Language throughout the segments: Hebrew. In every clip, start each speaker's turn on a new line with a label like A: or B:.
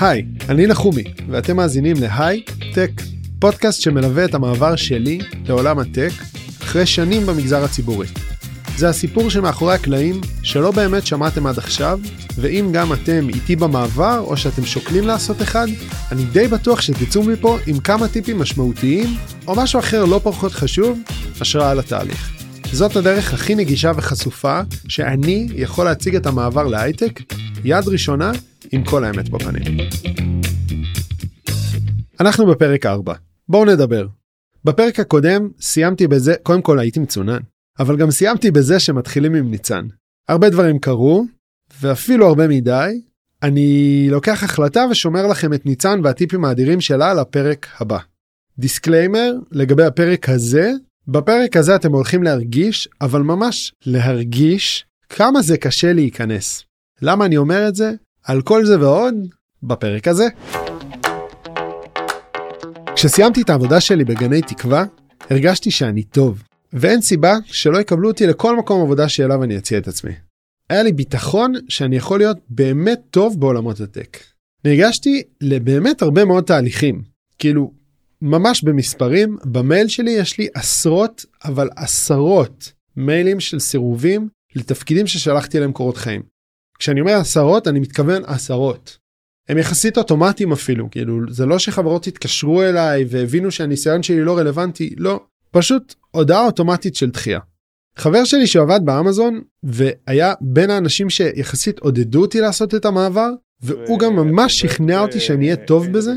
A: היי, אני נחומי, ואתם מאזינים להיי טק, פודקאסט שמלווה את המעבר שלי לעולם הטק אחרי שנים במגזר הציבורי. זה הסיפור שמאחורי הקלעים שלא באמת שמעתם עד עכשיו, ואם גם אתם איתי במעבר או שאתם שוקלים לעשות אחד, אני די בטוח שתצאו מפה עם כמה טיפים משמעותיים, או משהו אחר לא פחות חשוב, השראה לתהליך. זאת הדרך הכי נגישה וחשופה שאני יכול להציג את המעבר להייטק, יד ראשונה, עם כל האמת בפנים. אנחנו בפרק 4. בואו נדבר. בפרק הקודם סיימתי בזה, קודם כל הייתי מצונן, אבל גם סיימתי בזה שמתחילים עם ניצן. הרבה דברים קרו, ואפילו הרבה מדי. אני לוקח החלטה ושומר לכם את ניצן והטיפים האדירים שלה לפרק הבא. disclaimer לגבי הפרק הזה, בפרק הזה אתם הולכים להרגיש, אבל ממש להרגיש, כמה זה קשה להיכנס. למה אני אומר את זה? על כל זה ועוד, בפרק הזה. כשסיימתי את העבודה שלי בגני תקווה, הרגשתי שאני טוב, ואין סיבה שלא יקבלו אותי לכל מקום עבודה שאליו אני אציע את עצמי. היה לי ביטחון שאני יכול להיות באמת טוב בעולמות הטק. ניגשתי לבאמת הרבה מאוד תהליכים, כאילו, ממש במספרים, במייל שלי יש לי עשרות, אבל עשרות מיילים של סירובים לתפקידים ששלחתי אליהם קורות חיים. כשאני אומר עשרות, אני מתכוון עשרות. הם יחסית אוטומטיים אפילו, כאילו, זה לא שחברות התקשרו אליי והבינו שהניסיון שלי לא רלוונטי, לא. פשוט הודעה אוטומטית של דחייה. חבר שלי שעבד באמזון והיה בין האנשים שיחסית עודדו אותי לעשות את המעבר והוא גם ממש שכנע אותי שאני אהיה טוב בזה,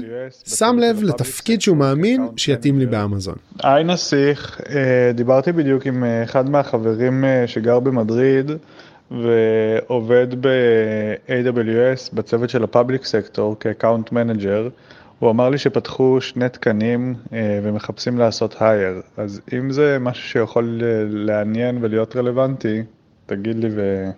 A: שם לב לתפקיד שהוא מאמין שיתאים לי באמזון.
B: היי נסיך, אה, דיברתי בדיוק עם אה, אחד מהחברים אה, שגר במדריד ועובד ב-AWS בצוות של ה public sector כ account manager. הוא אמר לי שפתחו שני תקנים אה, ומחפשים לעשות hire, אז אם זה משהו שיכול לעניין ולהיות רלוונטי, תגיד לי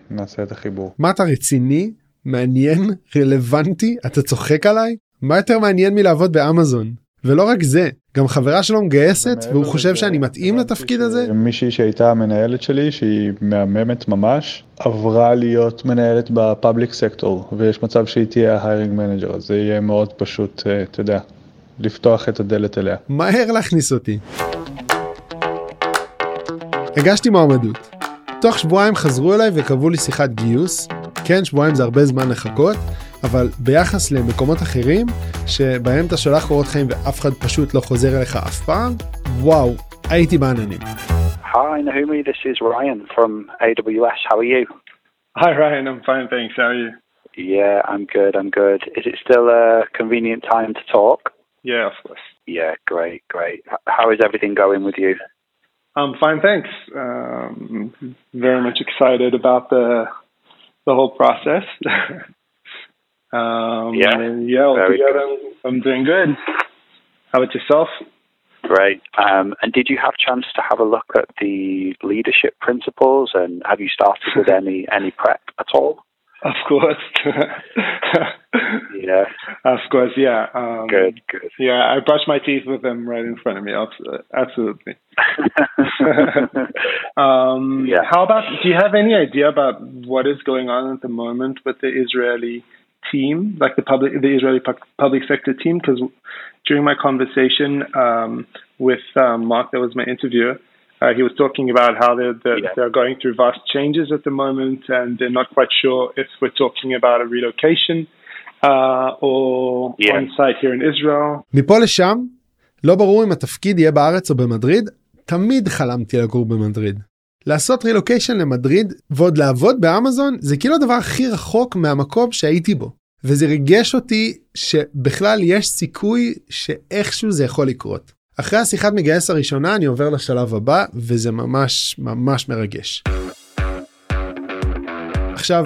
B: ונעשה את החיבור.
A: מה אתה רציני? מעניין? רלוונטי? אתה צוחק עליי? מה יותר מעניין מלעבוד באמזון? ולא רק זה, גם חברה שלו מגייסת והוא חושב שאני מתאים לתפקיד הזה.
B: מישהי שהייתה המנהלת שלי שהיא מהממת ממש עברה להיות מנהלת ב public sector ויש מצב שהיא תהיה ה hiring manager אז זה יהיה מאוד פשוט אה, אתה יודע לפתוח את הדלת אליה.
A: מהר להכניס אותי. הגשתי מועמדות. תוך שבועיים חזרו אליי וקבעו לי שיחת גיוס. כן שבועיים זה הרבה זמן לחכות אבל ביחס למקומות אחרים, שבהם אתה שולח קורות חיים ואף אחד פשוט לא חוזר אליך אף פעם, וואו, הייתי בעננים.
C: Hi Nahumi, this is Ryan from AWS. How are you?
D: Hi Ryan, I'm fine, thanks. How are you?
C: Yeah, I'm good, I'm good. Is it still a convenient time to talk?
D: Yeah, of course.
C: Yeah, great, great. How is everything going with you?
D: I'm fine, thanks. Um, very much excited about the the whole process. Um,
C: yeah.
D: And yeah, altogether, I'm, I'm doing good. How about yourself?
C: Great. Um, and did you have a chance to have a look at the leadership principles and have you started with any any prep at all?
D: Of course.
C: yeah.
D: Of course, yeah. Um,
C: good, good.
D: Yeah, I brush my teeth with them right in front of me. Absolutely. um,
C: Yeah.
D: How about, do you have any idea about what is going on at the moment with the Israeli team, like the public, the Israeli pu- public sector team? Because during my conversation um, with um, Mark, that was my interviewer, uh, he was talking about how they're, they're,
C: Yeah.
D: they're going through vast changes at the moment and they're not quite sure if we're talking about a relocation uh, or
C: Yeah.
D: on site here in Israel.
A: מפה לשם, לא ברור אם התפקיד יהיה בארץ או במדריד, תמיד חלמתי לגור במדריד. לעשות רילוקיישן למדריד ועוד לעבוד באמזון זה כאילו הדבר הכי רחוק מהמקום שהייתי בו. וזה ריגש אותי שבכלל יש סיכוי שאיכשהו זה יכול לקרות. אחרי השיחת מגייס הראשונה אני עובר לשלב הבא וזה ממש ממש מרגש. עכשיו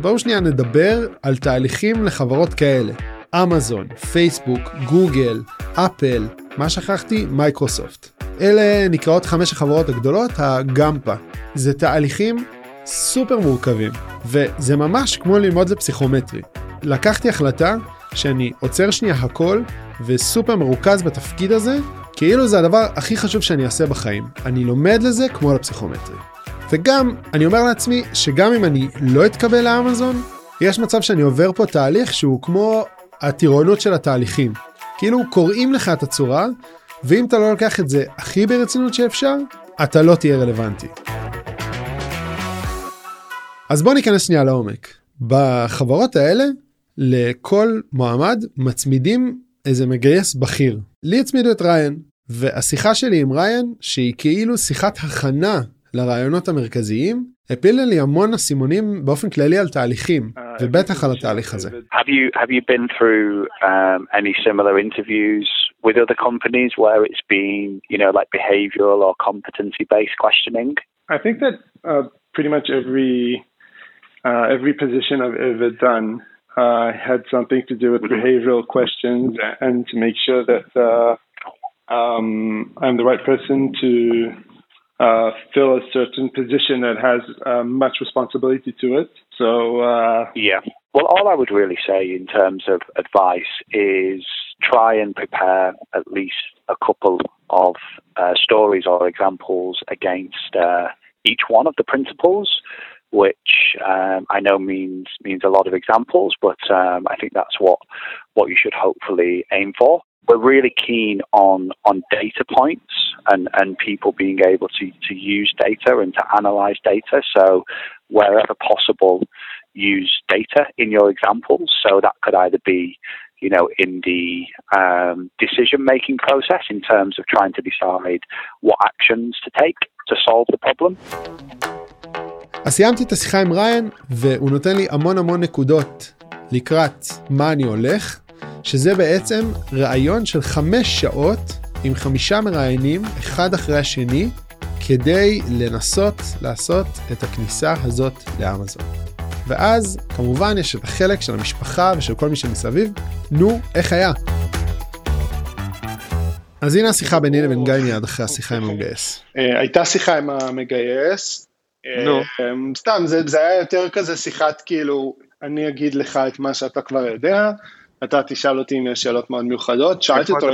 A: בואו שנייה נדבר על תהליכים לחברות כאלה. אמזון, פייסבוק, גוגל, אפל, מה שכחתי? מייקרוסופט. אלה נקראות חמש החברות הגדולות, הגמפה. זה תהליכים סופר מורכבים, וזה ממש כמו ללמוד לפסיכומטרי. לקחתי החלטה שאני עוצר שנייה הכל וסופר מרוכז בתפקיד הזה, כאילו זה הדבר הכי חשוב שאני אעשה בחיים. אני לומד לזה כמו לפסיכומטרי. וגם, אני אומר לעצמי שגם אם אני לא אתקבל לאמזון, יש מצב שאני עובר פה תהליך שהוא כמו הטירונות של התהליכים. כאילו קוראים לך את הצורה, ואם אתה לא לוקח את זה הכי ברצינות שאפשר, אתה לא תהיה רלוונטי. אז בוא ניכנס שנייה לעומק. בחברות האלה, לכל מועמד מצמידים איזה מגייס בכיר. לי הצמידו את ריין, והשיחה שלי עם ריין, שהיא כאילו שיחת הכנה לרעיונות המרכזיים, הפילה לי המון אסימונים באופן כללי על תהליכים, ובטח על התהליך הזה.
C: Have you have you been through um, any similar interviews with other companies where it's been you know like behavioral or competency based questioning?
E: I think that uh, pretty much every uh, every position I've ever done uh, had something to do with behavioral questions and to make sure that uh, um, I'm the right person to uh, fill a certain position that has uh, much responsibility to it. So uh,
C: Yeah. Well, all I would really say in terms of advice is try and prepare at least a couple of uh, stories or examples against uh, each one of the principles, which um, I know means means a lot of examples, but um, I think that's what what you should hopefully aim for. We're really keen on on data points and, and people being able to, to use data and to analyze data. So wherever possible, use data in your examples. So that could either be, you know, in the um, decision making process in terms of trying to decide what actions to take to solve the problem.
A: אז סיימתי את השיחה עם ריין, והוא נותן לי המון המון נקודות לקראת מה אני הולך, שזה בעצם ראיון של חמש שעות עם חמישה מראיינים, אחד אחרי השני, כדי לנסות לעשות את הכניסה הזאת לאמזון. ואז כמובן יש את החלק של המשפחה ושל כל מי שמסביב, נו, איך היה? אז הנה השיחה ביני לבין גיא מיד אחרי השיחה עם המגייס.
D: אה, הייתה שיחה עם המגייס.
F: נו.
D: אה, סתם, זה, זה היה יותר כזה שיחת כאילו, אני אגיד לך את מה שאתה כבר יודע, אתה תשאל אותי אם יש שאלות מאוד מיוחדות, שאלתי אותו?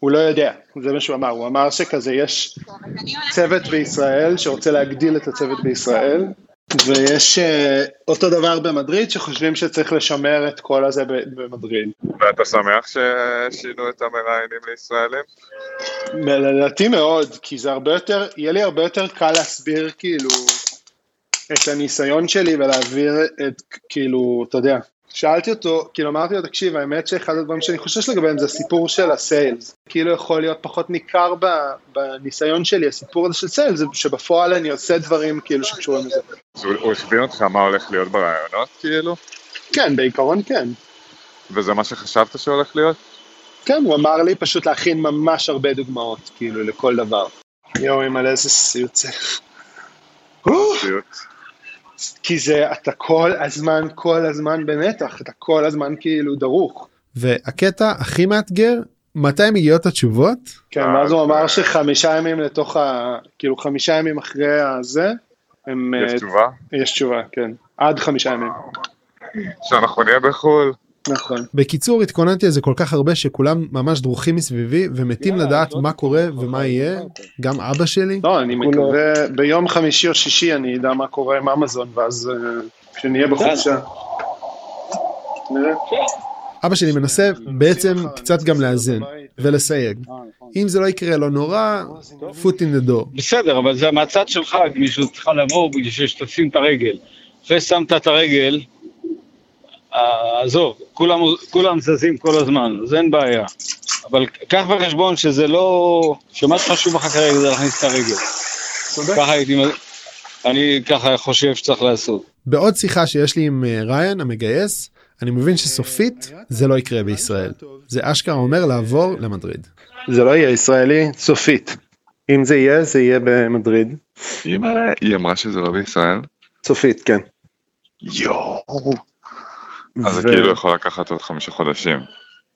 D: הוא לא יודע, זה מה שהוא אמר, הוא אמר שכזה יש צוות בישראל שרוצה להגדיל את הצוות בישראל, ויש אה, אותו דבר במדריד שחושבים שצריך לשמר את כל הזה במדריד.
F: ואתה שמח ששינו את המראיינים לישראלים?
D: לדעתי מאוד, כי זה הרבה יותר, יהיה לי הרבה יותר קל להסביר כאילו את הניסיון שלי ולהעביר את, כאילו, אתה יודע. שאלתי אותו, כאילו אמרתי לו, תקשיב, האמת שאחד הדברים שאני חושש לגביהם זה הסיפור של הסיילס. כאילו יכול להיות פחות ניכר בניסיון שלי, הסיפור הזה של סיילס, שבפועל אני עושה דברים כאילו שקשורים לזה.
F: הוא הכווין אותך מה הולך להיות ברעיונות כאילו?
D: כן, בעיקרון כן.
F: וזה מה שחשבת שהולך להיות?
D: כן, הוא אמר לי פשוט להכין ממש הרבה דוגמאות, כאילו, לכל דבר. יואו, אימא'לה, איזה סיוט זה.
F: סיוט.
D: כי זה, אתה כל הזמן, כל הזמן במתח, אתה כל הזמן כאילו דרוך.
A: והקטע הכי מאתגר, מתי מגיעות התשובות?
D: כן, ואז הוא אמר שחמישה ימים לתוך ה... כאילו חמישה ימים אחרי הזה, הם...
F: יש
D: אה,
F: תשובה?
D: יש תשובה, כן. עד חמישה ימים.
F: שאנחנו נהיה בחו"ל.
D: נכון.
A: בקיצור התכוננתי לזה כל כך הרבה שכולם ממש דרוכים מסביבי ומתים לדעת מה קורה ומה יהיה. גם אבא שלי.
D: לא, אני מקווה, ביום חמישי או שישי אני אדע מה קורה עם אמזון, ואז אה, כשנהיה בחופשה. נראה.
A: אבא שלי מנסה בעצם קצת גם לאזן ולסייג. אם זה לא יקרה לא נורא foot in the door.
G: בסדר, אבל זה מהצד שלך, מישהו צריכה לבוא בשביל שתשים את הרגל. אחרי ששמת את הרגל, אה, עזוב, כולם, כולם זזים כל הזמן, אז אין בעיה. אבל קח בחשבון שזה לא, שמה שחשוב לך כרגע זה להכניס את הרגל. ככה הייתי, אני ככה חושב שצריך לעשות.
A: בעוד שיחה שיש לי עם אה, ריין המגייס אני מבין שסופית זה לא יקרה בישראל זה אשכרה אומר לעבור למדריד.
D: זה לא יהיה ישראלי סופית. אם זה יהיה, זה יהיה במדריד.
F: היא אמרה שזה לא בישראל?
D: סופית, כן.
F: יואו. אז זה
D: ו-
F: כאילו יכול לקחת עוד חמישה חודשים.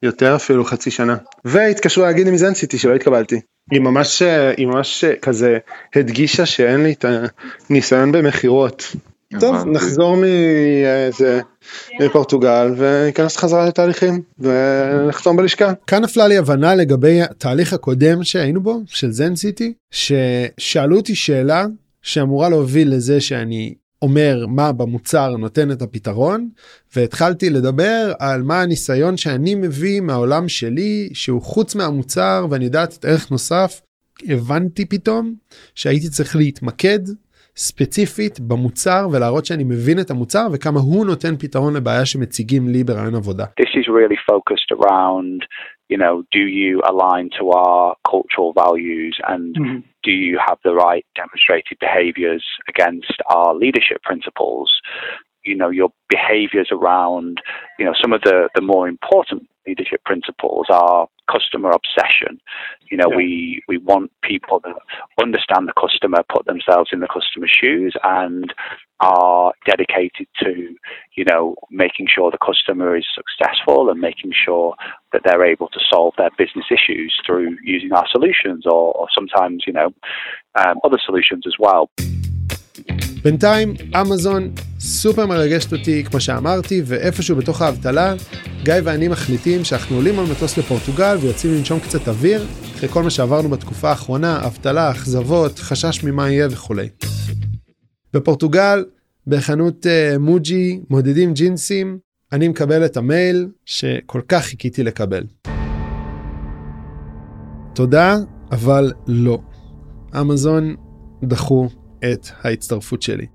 D: יותר אפילו חצי שנה. והתקשרו להגיד לי מזנסיטי שלא התקבלתי. היא ממש, היא ממש כזה הדגישה שאין לי את הניסיון במכירות. טוב. נחזור מאיזה, מפורטוגל וניכנס חזרה לתהליכים ונחתום בלשכה.
A: כאן נפלה לי הבנה לגבי התהליך הקודם שהיינו בו של זן סיטי ששאלו אותי שאלה שאמורה להוביל לזה שאני אומר מה במוצר נותן את הפתרון והתחלתי לדבר על מה הניסיון שאני מביא מהעולם שלי שהוא חוץ מהמוצר ואני יודע לתת ערך נוסף. הבנתי פתאום שהייתי צריך להתמקד ספציפית במוצר ולהראות שאני מבין את המוצר וכמה הוא נותן פתרון לבעיה שמציגים לי ברעיון עבודה.
C: This is really focused around you know, do you align to our cultural values and mm-hmm. Do you have the right demonstrated behaviors against our leadership principles? You know, your behaviors around, you know, some of the, the more important leadership principles are customer obsession. You know, yeah. we we want people that understand the customer, put themselves in the customer's shoes, and are dedicated to, you know, making sure the customer is successful and making sure that they're able to solve their business issues through using our solutions, or, or sometimes, you know, um, other solutions as well.
A: בינתיים אמזון סופר מרגשת אותי כמו שאמרתי ואיפשהו בתוך האבטלה גיא ואני מחליטים שאנחנו עולים על מטוס לפורטוגל ויוצאים לנשום קצת אוויר אחרי כל מה שעברנו בתקופה האחרונה אבטלה אכזבות חשש ממה יהיה וכולי. בפורטוגל בחנות uh, מוג'י מודדים ג'ינסים אני מקבל את המייל שכל כך חיכיתי לקבל. תודה אבל לא. אמזון דחו את ההצטרפות שלי.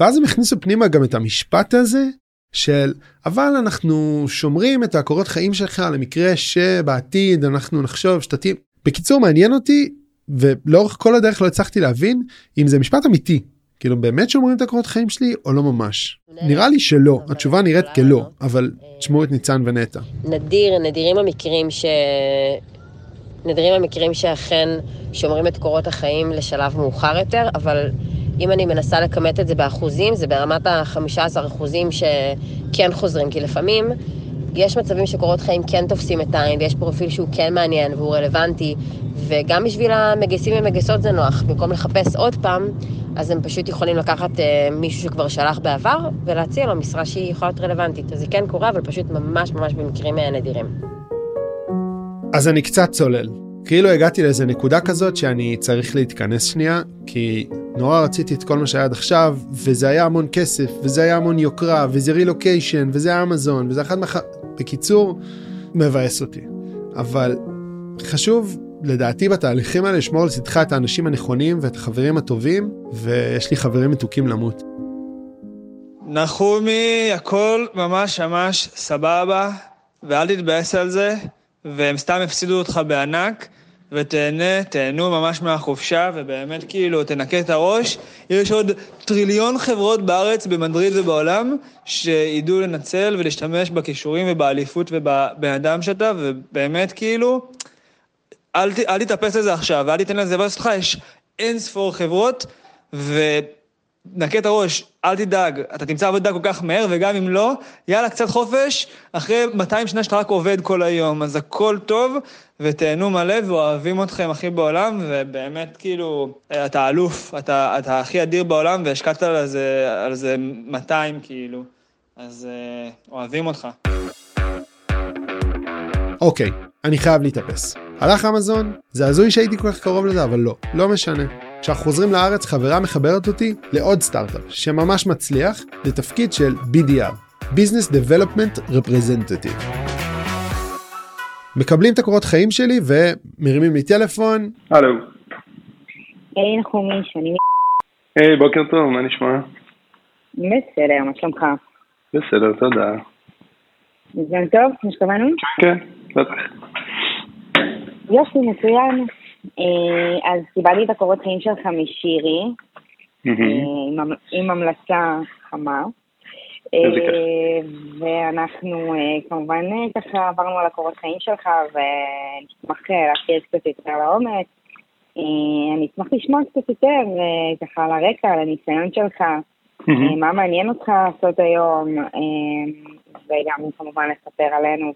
A: ואז הם הכניסו פנימה גם את המשפט הזה של אבל אנחנו שומרים את הקורות חיים שלך למקרה שבעתיד אנחנו נחשוב שתתאים. בקיצור מעניין אותי ולאורך כל הדרך לא הצלחתי להבין אם זה משפט אמיתי. כאילו באמת שומרים את הקורות חיים שלי או לא ממש. נראה לי שלא, התשובה נראית כלא, אבל תשמעו את ניצן ונטע.
H: נדיר, נדירים המקרים ש... נדירים המקרים שאכן שומרים את קורות החיים לשלב מאוחר יותר, אבל אם אני מנסה לכמת את זה באחוזים, זה ברמת ה-15 אחוזים שכן חוזרים, כי לפעמים יש מצבים שקורות חיים כן תופסים את העין, ויש פרופיל שהוא כן מעניין והוא רלוונטי, וגם בשביל המגייסים ומגייסות זה נוח, במקום לחפש עוד פעם, אז הם פשוט יכולים לקחת uh, מישהו שכבר שלח בעבר, ולהציע לו משרה שהיא יכולה להיות רלוונטית. אז זה כן קורה, אבל פשוט ממש ממש במקרים נדירים.
A: אז אני קצת צולל. כאילו הגעתי לאיזה נקודה כזאת שאני צריך להתכנס שנייה, כי נורא רציתי את כל מה שהיה עד עכשיו, וזה היה המון כסף, וזה היה המון יוקרה, וזה רילוקיישן, וזה היה אמזון, וזה אחד מה... בקיצור, מבאס אותי. אבל חשוב לדעתי בתהליכים האלה לשמור על צדך את האנשים הנכונים ואת החברים הטובים, ויש לי חברים מתוקים למות.
I: נחומי, הכל ממש ממש סבבה, ואל תתבאס על זה. והם סתם הפסידו אותך בענק, ותהנה, תהנו ממש מהחופשה, ובאמת כאילו, תנקה את הראש. יש עוד טריליון חברות בארץ, במדריד ובעולם, שידעו לנצל ולהשתמש בכישורים ובאליפות ובבן אדם שאתה, ובאמת כאילו, אל, אל תתאפס לזה עכשיו, ואל תיתן לזה לבאס אותך, יש אין ספור חברות, ו... נקה את הראש, אל תדאג, אתה תמצא עבודה כל כך מהר, וגם אם לא, יאללה, קצת חופש, אחרי 200 שנה שאתה רק עובד כל היום, אז הכל טוב, ותהנו מלא, ואוהבים אתכם הכי בעולם, ובאמת, כאילו, אתה אלוף, אתה, אתה הכי אדיר בעולם, והשקעת על זה, על זה 200, כאילו, אז אה, אוהבים אותך.
A: אוקיי, אני חייב להתאפס. הלך אמזון, זה הזוי שהייתי כל כך קרוב לזה, אבל לא, לא משנה. כשאנחנו חוזרים לארץ חברה מחברת אותי לעוד סטארט-אפ שממש מצליח לתפקיד של BDR, Business Development Representative. מקבלים את הקורות חיים שלי ומרימים לי טלפון.
D: הלו.
J: היי נחומי, שאני...
D: היי, בוקר טוב, מה נשמע?
J: בסדר, מה שלומך?
D: בסדר, תודה.
J: מזמן טוב, כמו שקבענו?
D: כן, בטח.
J: יופי, מצוין. אה, אז קיבלתי את הקורות חיים שלך משירי, אה, עם המלצה חמה. אה, ואנחנו כמובן ככה עברנו על הקורות חיים שלך ונשמח להכיר קצת יותר לעומק. אני אשמח לשמוע קצת יותר ככה על הרקע, על הניסיון שלך, מה מעניין אותך לעשות היום, וגם כמובן לספר עלינו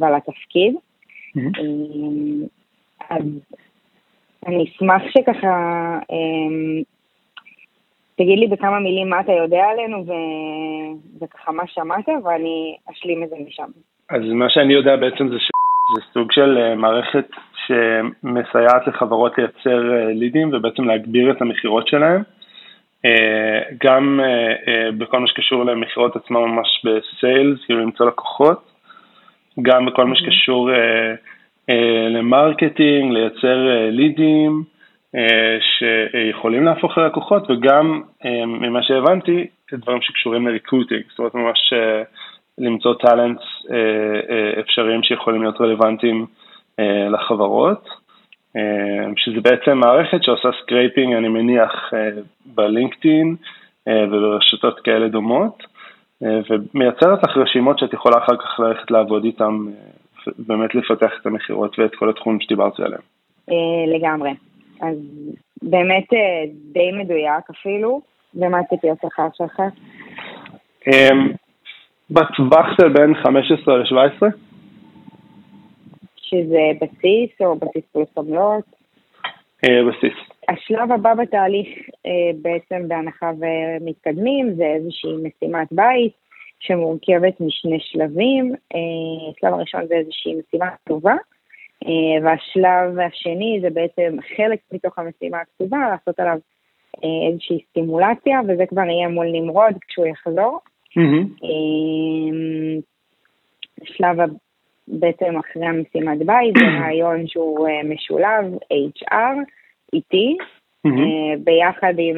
J: ועל התפקיד. אז אני אשמח שככה אה, תגיד לי בכמה מילים מה אתה יודע עלינו ו... וככה מה שמעת, ואני אשלים את זה משם.
D: אז מה שאני יודע בעצם זה שזה סוג של אה, מערכת שמסייעת לחברות לייצר אה, לידים ובעצם להגביר את המכירות שלהם. גם בכל מה שקשור למכירות עצמם ממש ב sales, כאילו למצוא לקוחות, גם בכל מה שקשור ל marketing, לייצר לידים שיכולים להפוך ללקוחות, וגם ממה שהבנתי, דברים שקשורים ל recruiting, זאת אומרת ממש למצוא talents אפשריים שיכולים להיות רלוונטיים לחברות. שזה בעצם מערכת שעושה scraping, אני מניח, בלינקדאין וברשתות כאלה דומות, ומייצרת לך רשימות שאת יכולה אחר כך ללכת לעבוד איתן, באמת לפתח את המכירות ואת כל התחומים שדיברתי עליהם.
J: לגמרי. אז באמת די מדויק אפילו, ומה הציפיות שלך שלך?
D: בטווח של בין 15 ל-17.
J: שזה בסיס או בסיס פלוס עמלות?
D: בסיס.
J: השלב הבא בתהליך בעצם בהנחה ומתקדמים זה איזושהי משימת בית שמורכבת משני שלבים. השלב הראשון זה איזושהי משימה כתובה, והשלב השני זה בעצם חלק מתוך המשימה הכתובה, לעשות עליו איזושהי סטימולציה, וזה כבר יהיה מול נמרוד כשהוא יחזור. Mm-hmm. שלב בעצם אחרי המשימת בית, זה רעיון שהוא משולב, HR, איתי, mm-hmm. ביחד עם,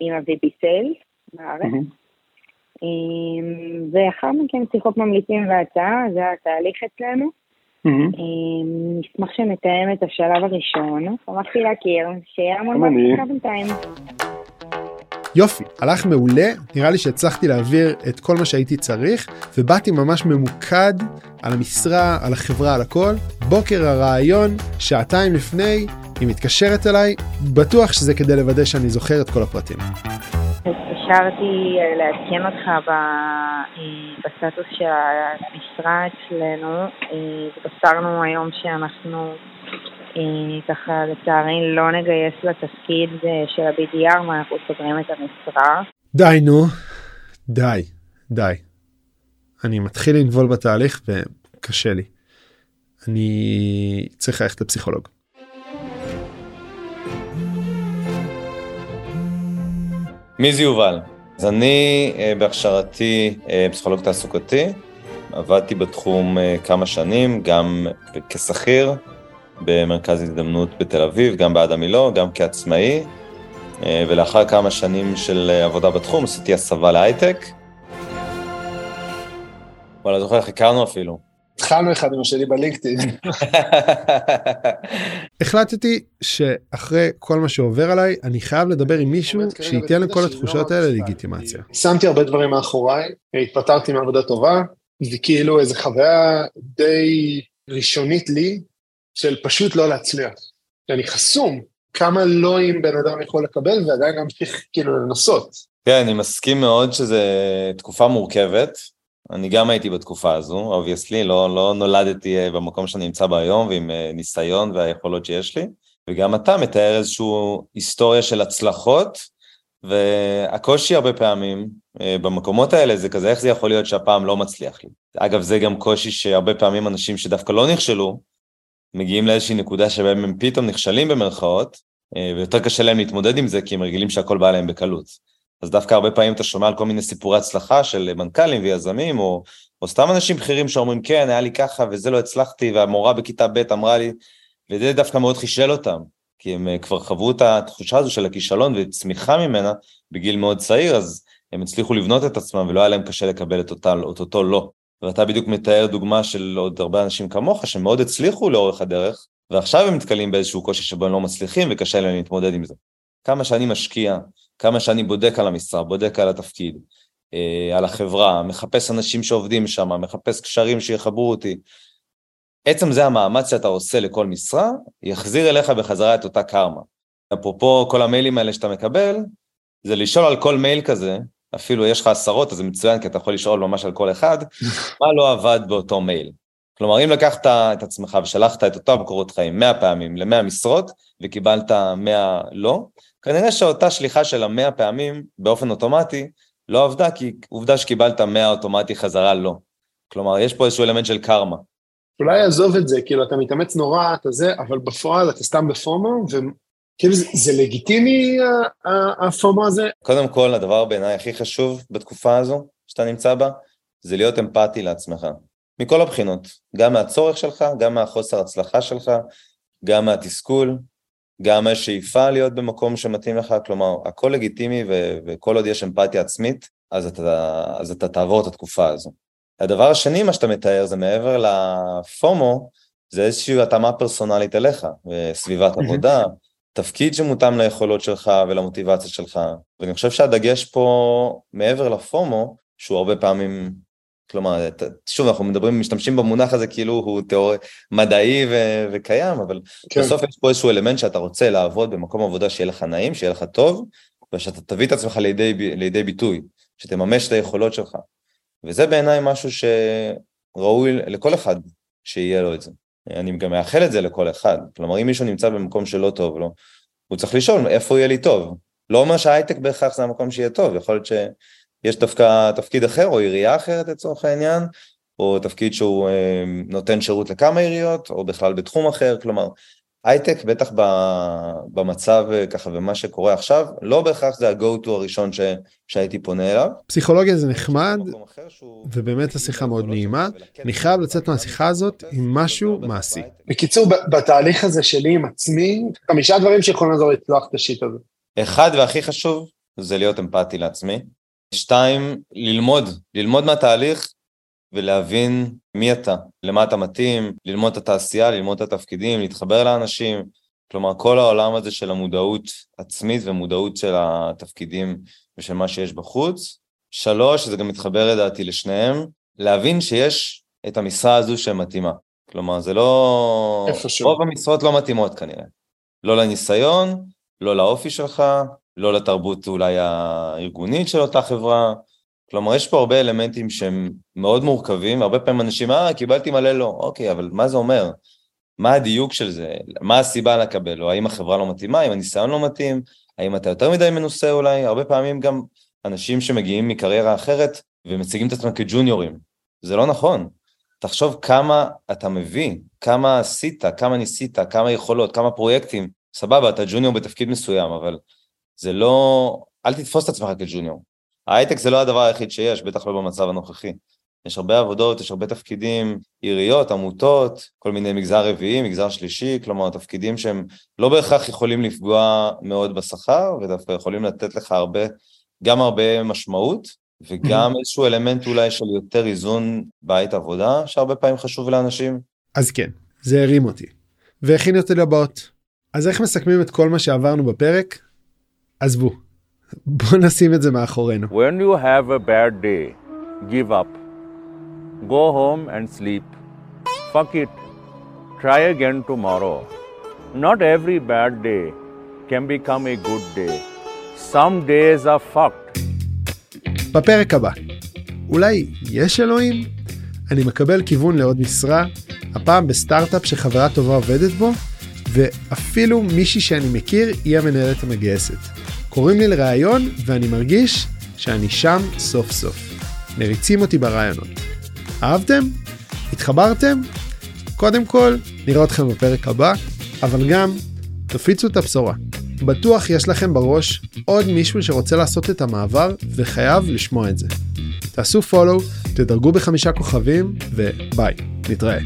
J: עם ה-VP Sales בארץ. Mm-hmm. ואחר מכן שיחות ממליצים והצעה, זה התהליך אצלנו. Mm-hmm. נשמח שנתאם את השלב הראשון, שמחתי להכיר, שיהיה המון בהצלחה בינתיים.
A: יופי, הלך מעולה, נראה לי שהצלחתי להעביר את כל מה שהייתי צריך, ובאתי ממש ממוקד על המשרה, על החברה, על הכל. בוקר הרעיון, שעתיים לפני, היא מתקשרת אליי, בטוח שזה כדי לוודא שאני זוכר את כל הפרטים.
J: התקשרתי לעדכן אותך בסטטוס של המשרה אצלנו, התבשרנו היום שאנחנו ככה לצערי לא נגייס לתפקיד של ה-BDR ואנחנו סוגרים את המשרה.
A: די נו, די, די. אני מתחיל לנבול בתהליך וקשה לי. אני צריך ללכת לפסיכולוג.
K: מי זה יובל? אז אני בהכשרתי פסיכולוג תעסוקתי, עבדתי בתחום כמה שנים, גם כשכיר, במרכז הזדמנות בתל אביב, גם בעד המילוא, גם כעצמאי, ולאחר כמה שנים של עבודה בתחום עשיתי הסבה להייטק. וואלה, זוכר איך הכרנו אפילו.
L: התחלנו אחד עם השני בלינקדאין.
A: החלטתי שאחרי כל מה שעובר עליי, אני חייב לדבר עם מישהו שייתן לכל התחושות האלה לגיטימציה.
L: שמתי הרבה דברים מאחוריי, התפטרתי מעבודה טובה, וכאילו איזו חוויה די ראשונית לי, של פשוט לא להצליח. אני חסום כמה לא-ים בן אדם יכול לקבל ועדיין להמשיך כאילו לנסות.
K: כן, אני מסכים מאוד שזו תקופה מורכבת. אני גם הייתי בתקופה הזו, obviously, לא, לא נולדתי במקום שאני נמצא בה היום ועם ניסיון והיכולות שיש לי, וגם אתה מתאר איזושהי היסטוריה של הצלחות, והקושי הרבה פעמים במקומות האלה זה כזה, איך זה יכול להיות שהפעם לא מצליח לי. אגב, זה גם קושי שהרבה פעמים אנשים שדווקא לא נכשלו, מגיעים לאיזושהי נקודה שבהם הם פתאום נכשלים במרכאות, ויותר קשה להם להתמודד עם זה, כי הם רגילים שהכל בא להם בקלות. אז דווקא הרבה פעמים אתה שומע על כל מיני סיפורי הצלחה של מנכ"לים ויזמים, או, או סתם אנשים בכירים שאומרים, כן, היה לי ככה וזה לא הצלחתי, והמורה בכיתה ב' אמרה לי, וזה דווקא מאוד חישל אותם, כי הם כבר חוו את התחושה הזו של הכישלון וצמיחה ממנה בגיל מאוד צעיר, אז הם הצליחו לבנות את עצמם ולא היה להם קשה לקבל את, אותה, את אותו לא. ואתה בדיוק מתאר דוגמה של עוד הרבה אנשים כמוך שמאוד הצליחו לאורך הדרך, ועכשיו הם נתקלים באיזשהו קושי שבו הם לא מצליחים וקשה להם להתמודד עם זה. כמה שאני משקיע, כמה שאני בודק על המשרה, בודק על התפקיד, על החברה, מחפש אנשים שעובדים שם, מחפש קשרים שיחברו אותי. עצם זה המאמץ שאתה עושה לכל משרה, יחזיר אליך בחזרה את אותה קרמה. אפרופו כל המיילים האלה שאתה מקבל, זה לשאול על כל מייל כזה, אפילו יש לך עשרות, אז זה מצוין, כי אתה יכול לשאול ממש על כל אחד, מה לא עבד באותו מייל. כלומר, אם לקחת את עצמך ושלחת את אותם קורות חיים 100 פעמים ל-100 משרות, וקיבלת 100 לא, כנראה שאותה שליחה של המאה פעמים באופן אוטומטי לא עבדה, כי עובדה שקיבלת 100 אוטומטי חזרה לא. כלומר, יש פה איזשהו אלמנט של קרמה.
L: אולי עזוב את זה, כאילו אתה מתאמץ נורא, אתה זה, אבל בפועל אתה סתם בפומו, כאילו זה, זה לגיטימי הפומו הזה?
K: קודם כל, הדבר בעיניי הכי חשוב בתקופה הזו שאתה נמצא בה, זה להיות אמפתי לעצמך. מכל הבחינות, גם מהצורך שלך, גם מהחוסר הצלחה שלך, גם מהתסכול, גם מהשאיפה להיות במקום שמתאים לך, כלומר, הכל לגיטימי ו- וכל עוד יש אמפתיה עצמית, אז אתה, אז אתה תעבור את התקופה הזו. הדבר השני, מה שאתה מתאר, זה מעבר לפומו, זה איזושהי התאמה פרסונלית אליך, סביבת עבודה, תפקיד שמותאם ליכולות שלך ולמוטיבציה שלך, ואני חושב שהדגש פה, מעבר לפומו, שהוא הרבה פעמים כלומר, שוב, אנחנו מדברים, משתמשים במונח הזה כאילו הוא תיאורי, מדעי ו- וקיים, אבל כן. בסוף יש פה איזשהו אלמנט שאתה רוצה לעבוד במקום עבודה שיהיה לך נעים, שיהיה לך טוב, ושאתה תביא את עצמך לידי, לידי ביטוי, שתממש את היכולות שלך. וזה בעיניי משהו שראוי לכל אחד שיהיה לו את זה. אני גם מאחל את זה לכל אחד. כלומר, אם מישהו נמצא במקום שלא טוב לו, הוא צריך לשאול איפה יהיה לי טוב. לא אומר שההייטק בהכרח זה המקום שיהיה טוב, יכול להיות ש... יש דווקא תפקיד אחר או עירייה אחרת לצורך העניין, או תפקיד שהוא אה, נותן שירות לכמה עיריות, או בכלל בתחום אחר, כלומר, הייטק בטח במצב אה, ככה ומה שקורה עכשיו, לא בהכרח זה ה-go to הראשון ש, שהייתי פונה אליו.
A: פסיכולוגיה זה נחמד, ובאמת השיחה מאוד נעימה. אני חייב לצאת מהשיחה הזאת עם משהו מעשי.
L: בקיצור, בתהליך הזה שלי עם עצמי, חמישה דברים שיכולים לעזור לצלוח את השיט הזה.
K: אחד והכי חשוב, זה להיות אמפתי לעצמי. שתיים, ללמוד, ללמוד מהתהליך ולהבין מי אתה, למה אתה מתאים, ללמוד את התעשייה, ללמוד את התפקידים, להתחבר לאנשים, כלומר כל העולם הזה של המודעות עצמית ומודעות של התפקידים ושל מה שיש בחוץ. שלוש, זה גם מתחבר לדעתי לשניהם, להבין שיש את המשרה הזו שמתאימה. כלומר, זה לא... איפשהו. רוב המשרות לא מתאימות כנראה. לא לניסיון, לא לאופי שלך, לא לתרבות אולי הארגונית של אותה חברה. כלומר, יש פה הרבה אלמנטים שהם מאוד מורכבים, והרבה פעמים אנשים, אה, קיבלתי מלא לא. אוקיי, אבל מה זה אומר? מה הדיוק של זה? מה הסיבה לקבל? או האם החברה לא מתאימה? האם הניסיון לא מתאים? האם אתה יותר מדי מנוסה אולי? הרבה פעמים גם אנשים שמגיעים מקריירה אחרת ומציגים את עצמם כג'וניורים. זה לא נכון. תחשוב כמה אתה מביא, כמה עשית, כמה ניסית, כמה יכולות, כמה פרויקטים. סבבה, אתה ג'וניור בתפקיד מסוים, אבל זה לא, אל תתפוס את עצמך כג'וניור. ההייטק זה לא הדבר היחיד שיש, בטח לא במצב הנוכחי. יש הרבה עבודות, יש הרבה תפקידים, עיריות, עמותות, כל מיני מגזר רביעי, מגזר שלישי, כלומר תפקידים שהם לא בהכרח יכולים לפגוע מאוד בשכר, ודווקא יכולים לתת לך הרבה, גם הרבה משמעות, וגם איזשהו אלמנט אולי של יותר איזון בית עבודה, שהרבה פעמים חשוב לאנשים.
A: אז כן, זה הרים אותי, והכין אותי לבאות. אז איך מסכמים את כל מה שעברנו בפרק? עזבו, בוא נשים את זה מאחורינו.
M: When you have a bad day, give up. Go home and sleep. Fuck it. Try again tomorrow. Not every bad day can become a good day. Some days are fucked.
A: בפרק הבא, אולי יש אלוהים? אני מקבל כיוון לעוד משרה, הפעם בסטארט-אפ שחברה טובה עובדת בו, ואפילו מישהי שאני מכיר היא המנהלת המגייסת. קוראים לי לראיון ואני מרגיש שאני שם סוף סוף. מריצים אותי ברעיונות. אהבתם? התחברתם? קודם כל, נראה אתכם בפרק הבא, אבל גם תפיצו את הבשורה. בטוח יש לכם בראש עוד מישהו שרוצה לעשות את המעבר וחייב לשמוע את זה. תעשו פולו, תדרגו בחמישה כוכבים וביי, נתראה.